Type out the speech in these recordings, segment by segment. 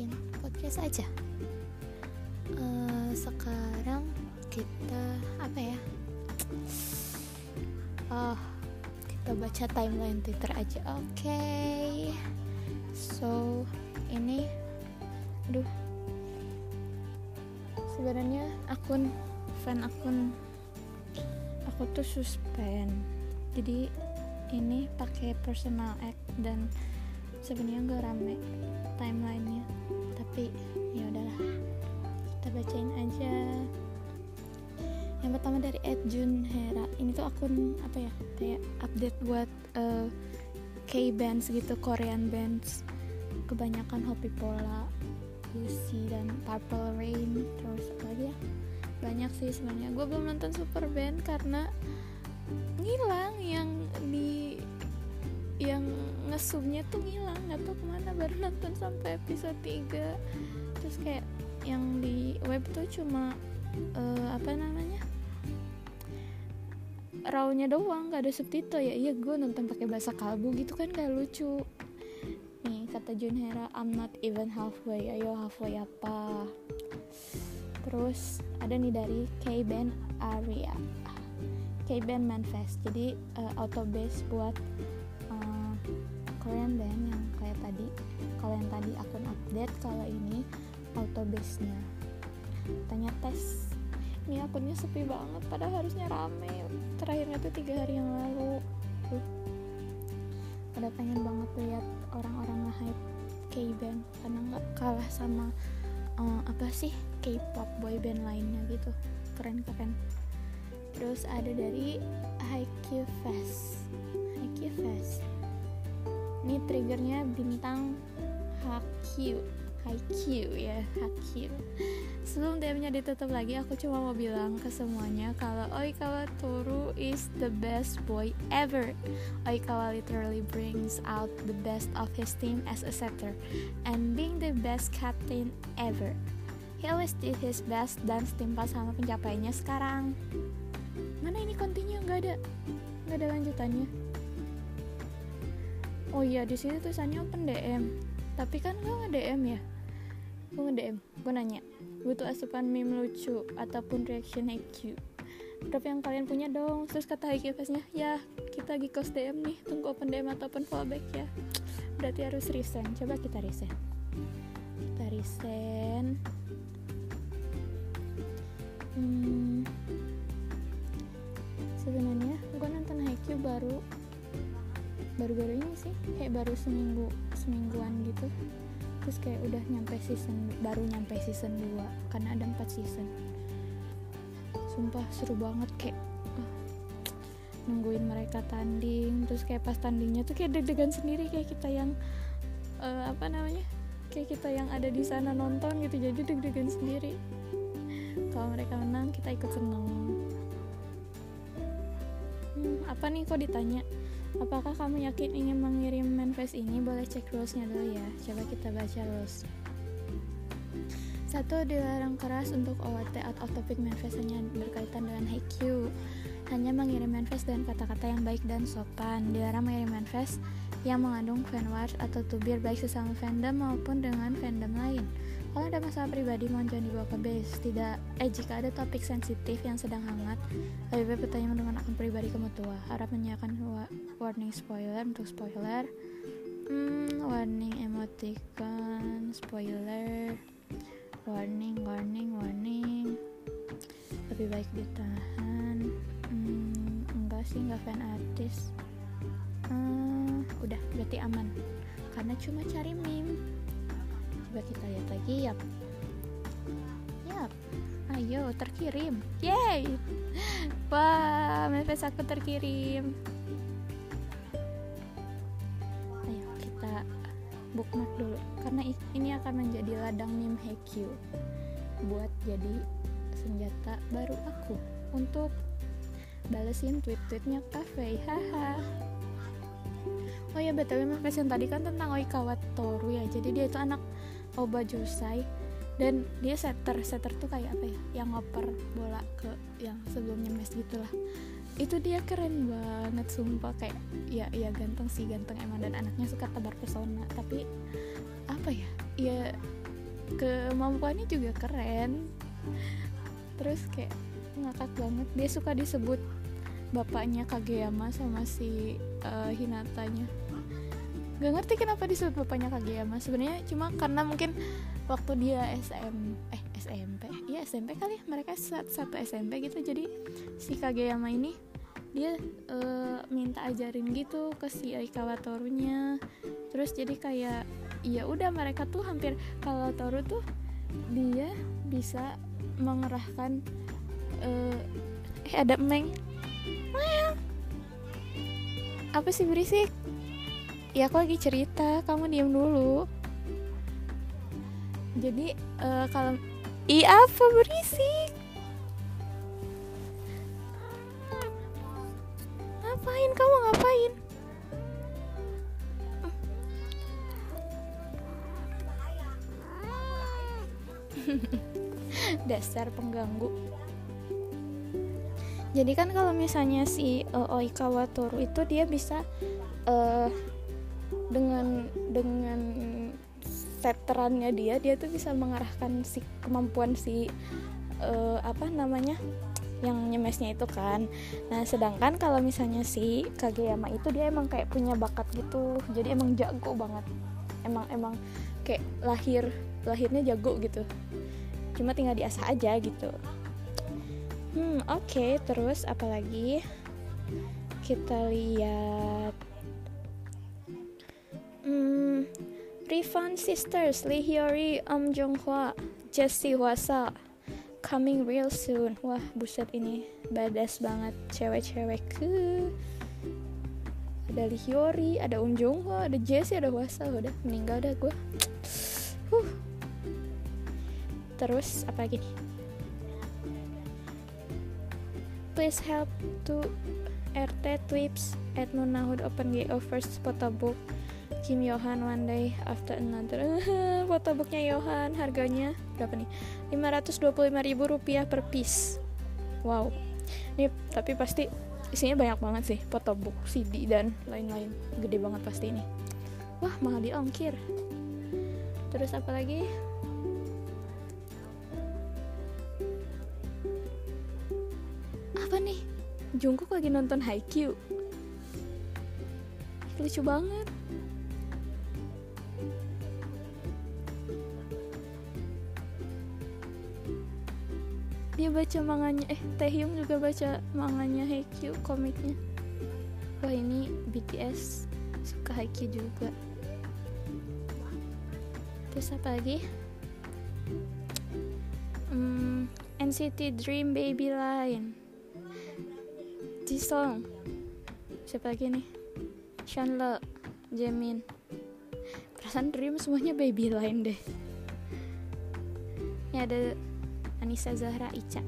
bikin podcast aja. Uh, sekarang kita apa ya? Oh kita baca timeline twitter aja. Oke. Okay. so ini aduh. Sebenarnya akun fan akun aku tuh suspend. Jadi ini pakai personal act dan sebenarnya gak rame timelinenya. Tapi ya udahlah. Kita bacain aja. Yang pertama dari Ed Jun Hera. Ini tuh akun apa ya kayak update buat uh, K bands gitu Korean bands. Kebanyakan Hopi Pola Lucy dan Purple Rain. Terus apa lagi ya? Banyak sih sebenarnya. Gue belum nonton Super Band karena ngilang yang di yang ngesubnya tuh ngilang nggak tahu ke mana baru nonton sampai episode 3 terus kayak yang di web tuh cuma uh, apa namanya rawnya doang nggak ada subtitle. Ya iya gue nonton pakai bahasa kalbu gitu kan gak lucu. Nih kata Junhera I'm not even halfway ayo halfway apa? Terus ada nih dari K-band Aria K-band Manifest. Jadi uh, auto base buat Korean band yang kayak tadi kalau yang tadi akun update kalau ini auto base nya tanya tes. Ini akunnya sepi banget padahal harusnya rame. Terakhirnya tuh tiga hari yang lalu. Tuh pada pengen banget lihat orang-orang nge-hype K-band karena nggak kalah sama uh, apa sih K-pop boy band lainnya gitu. Keren-keren terus ada dari Haikyuu Fest. Haikyuu Fest ini triggernya bintang HQ HQ ya HQ sebelum DM-nya ditutup lagi aku cuma mau bilang ke semuanya kalau Oikawa Toru is the best boy ever. Oikawa literally brings out the best of his team as a setter and being the best captain ever. He always did his best dan setimpa sama pencapaiannya sekarang. Mana ini continue? Nggak ada. Nggak ada lanjutannya oh iya di sini tulisannya open DM tapi kan gue nge DM ya? Gue nge DM gue nanya butuh asupan meme lucu ataupun reaction IQ berapa yang kalian punya dong. Terus kata IQ nya ya kita gikos DM nih tunggu open DM ataupun fallback ya. Berarti harus resign. Coba kita resign. Kita resign. Hmm, sebenarnya gue nonton Haikyuu baru baru-baru ini sih kayak baru seminggu semingguan gitu. Terus kayak udah nyampe season baru nyampe season 2 karena ada 4 season. Sumpah seru banget kayak uh, nungguin mereka tanding. Terus kayak pas tandingnya tuh kayak deg-degan sendiri kayak kita yang uh, apa namanya kayak kita yang ada di sana nonton gitu jadi deg-degan sendiri. Kalau mereka menang kita ikut seneng. Hmm, apa nih kok ditanya Apakah kamu yakin ingin mengirim manifest ini? Boleh cek rulesnya dulu ya. Coba kita baca rules. Satu, dilarang keras untuk OOT out of topic manifest hanya berkaitan dengan HQ. Hanya mengirim manifest dengan kata-kata yang baik dan sopan. Dilarang mengirim manifest yang mengandung fanwars atau tubir baik sesama fandom maupun dengan fandom lain. Kalau ada masalah pribadi mohon jangan dibawa ke base. Tidak, eh jika ada topik sensitif yang sedang hangat, lebih baik bertanya dengan akun pribadi kamu tua. Harap menyiapkan wa warning spoiler untuk spoiler. Hmm, warning emoticon, spoiler, warning, warning, warning. Lebih baik ditahan. Hmm, enggak sih, enggak fan artis. Hmm, udah, berarti aman. Karena cuma cari meme coba kita lihat lagi yap. Yap. Ayo terkirim. Yay. Wah manifest aku terkirim. Ayo kita bookmark dulu karena ini akan menjadi ladang meme HQ buat jadi senjata baru aku untuk balesin tweet-tweetnya kafe haha oh ya btw manifest yang tadi kan tentang Oikawa Toru ya. Jadi dia itu anak Oba Josai dan dia setter setter tuh kayak apa ya? Yang ngoper bola ke yang sebelumnya mes gitulah. Itu dia keren banget sumpah. Kayak ya ya ganteng sih ganteng emang. Dan anaknya suka tebar pesona. Tapi apa ya? Ya kemampuannya juga keren. Terus kayak ngakak banget. Dia suka disebut bapaknya Kageyama sama si uh, Hinatanya. Gak ngerti kenapa disebut bapaknya Kageyama. Sebenarnya cuma karena mungkin waktu dia SM eh SMP ya SMP kali ya. Mereka satu, SMP gitu. Jadi si Kageyama ini dia uh, minta ajarin gitu ke si Aikawa Torunya terus jadi kayak ya udah mereka tuh hampir kalau Toru tuh dia bisa mengerahkan uh, eh ada Meng apa? Sih berisik? Ya aku lagi cerita. Kamu diam dulu. Jadi uh, kalau i apa berisik? Ngapain? Kamu ngapain? Dasar pengganggu jadi kan kalau misalnya si uh, Oikawa Toru itu dia bisa uh, dengan dengan veterannya dia dia tuh bisa mengarahkan si kemampuan si uh, apa namanya yang nyemesnya itu kan. Nah sedangkan kalau misalnya si Kageyama itu dia emang kayak punya bakat gitu. Jadi emang jago banget. Emang emang kayak lahir lahirnya jago gitu. Cuma tinggal diasah aja gitu Hmm, oke. Okay. Terus apalagi? Kita lihat. Hmm, Refund Sisters, Lee Hyori, Om Jong Hwa, Jessie Hwasa, coming real soon. Wah, buset ini badass banget cewek-cewek ke. Ada Lee Hyori, ada Om Jong Hwa, ada Jessie, ada Hwasa. Udah meninggal dah gue. Huh. Terus apa lagi nih? Please help to RT Twips at Nunahud Open GO first photobook Kim Yohan one day after another. Photobooknya Yohan harganya berapa nih? 525.000 rupiah per piece. Wow. Ini tapi pasti isinya banyak banget sih photobook CD dan lain-lain. Gede banget pasti ini. Wah mahal di ongkir. Terus apa lagi Jungkook lagi nonton Haikyuu. Lucu banget. Dia baca manganya eh Taehyung juga baca manganya Haikyuu komiknya. Wah ini BTS suka Haikyuu juga. Terus apa lagi? Hmm, NCT Dream Baby Line Jisung siapa lagi nih? Shanle Jamin. Perasaan Dream semuanya baby line deh. Ini ada Anissa Zahra Ica.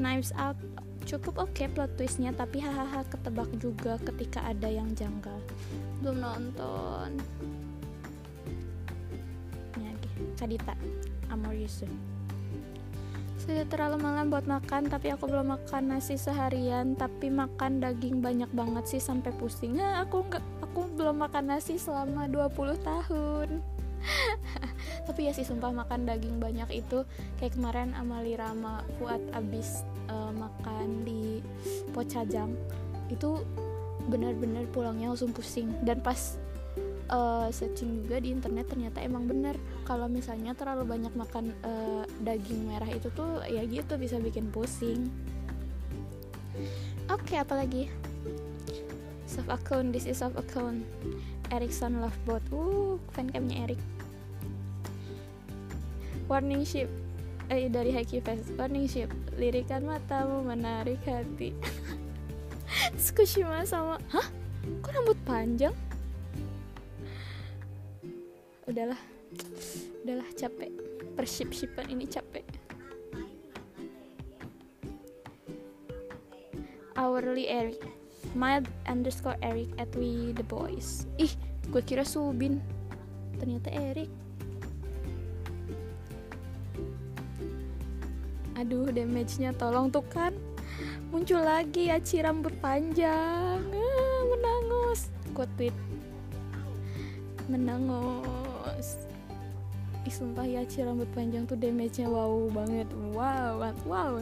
Knives Out cukup oke okay plot twistnya tapi hahaha ketebak juga ketika ada yang janggal. Belum nonton. Ini lagi. Kadita Amor Yusuf sudah terlalu malam buat makan tapi aku belum makan nasi seharian. Tapi makan daging banyak banget sih sampai pusing. Nah, aku nggak aku belum makan nasi selama 20 tahun. Tapi ya sih sumpah makan daging banyak itu kayak kemarin Amali Rama buat abis uh, makan di Pocajang itu benar-benar pulangnya langsung pusing. Dan pas uh, searching juga di internet ternyata emang bener. Kalau misalnya terlalu banyak makan uh, daging merah itu tuh ya gitu bisa bikin pusing. Oke okay, apalagi soft account this is soft account. Ericsson Lovebot. Uh fancamnya Eric. Warning ship eh dari Haki Fest. Warning ship lirikan matamu menarik hati. Tsukushima sama. Hah? Kok rambut panjang udahlah. Udahlah capek. Persip-sipan ini capek. Hourly Eric. Mild underscore Eric at we the boys. Ih gue kira Subin. Ternyata Eric. Aduh damage-nya tolong tuh kan. Muncul lagi Aci rambut panjang. Ah, menangus gue tweet. Menangus ih sumpah ya Ci rambut panjang tuh damage-nya wow banget. Wow wow.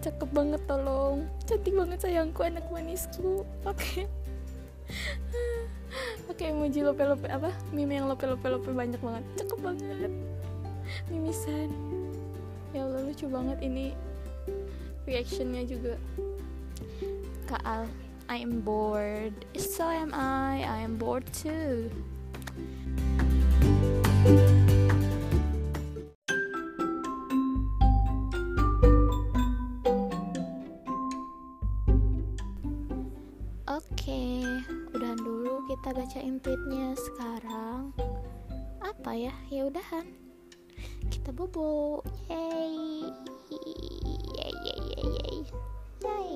Cakep banget tolong. Cantik banget sayangku anak manisku. Oke. Okay. oke okay, emoji lope lope apa? Meme yang lope lope lope banyak banget. Cakep banget. Mimisan. Ya Allah lucu banget ini reactionnya juga. Kaal I am bored. So am I. I am bored too Oke, udahan dulu kita bacain tweetnya sekarang. Apa ya? Ya udahan. Kita bobo. Yay. Yay yay yay yay. Yay.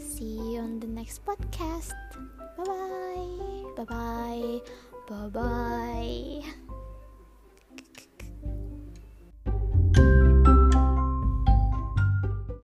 See you on the next podcast. Bye bye. Bye bye. Bye bye.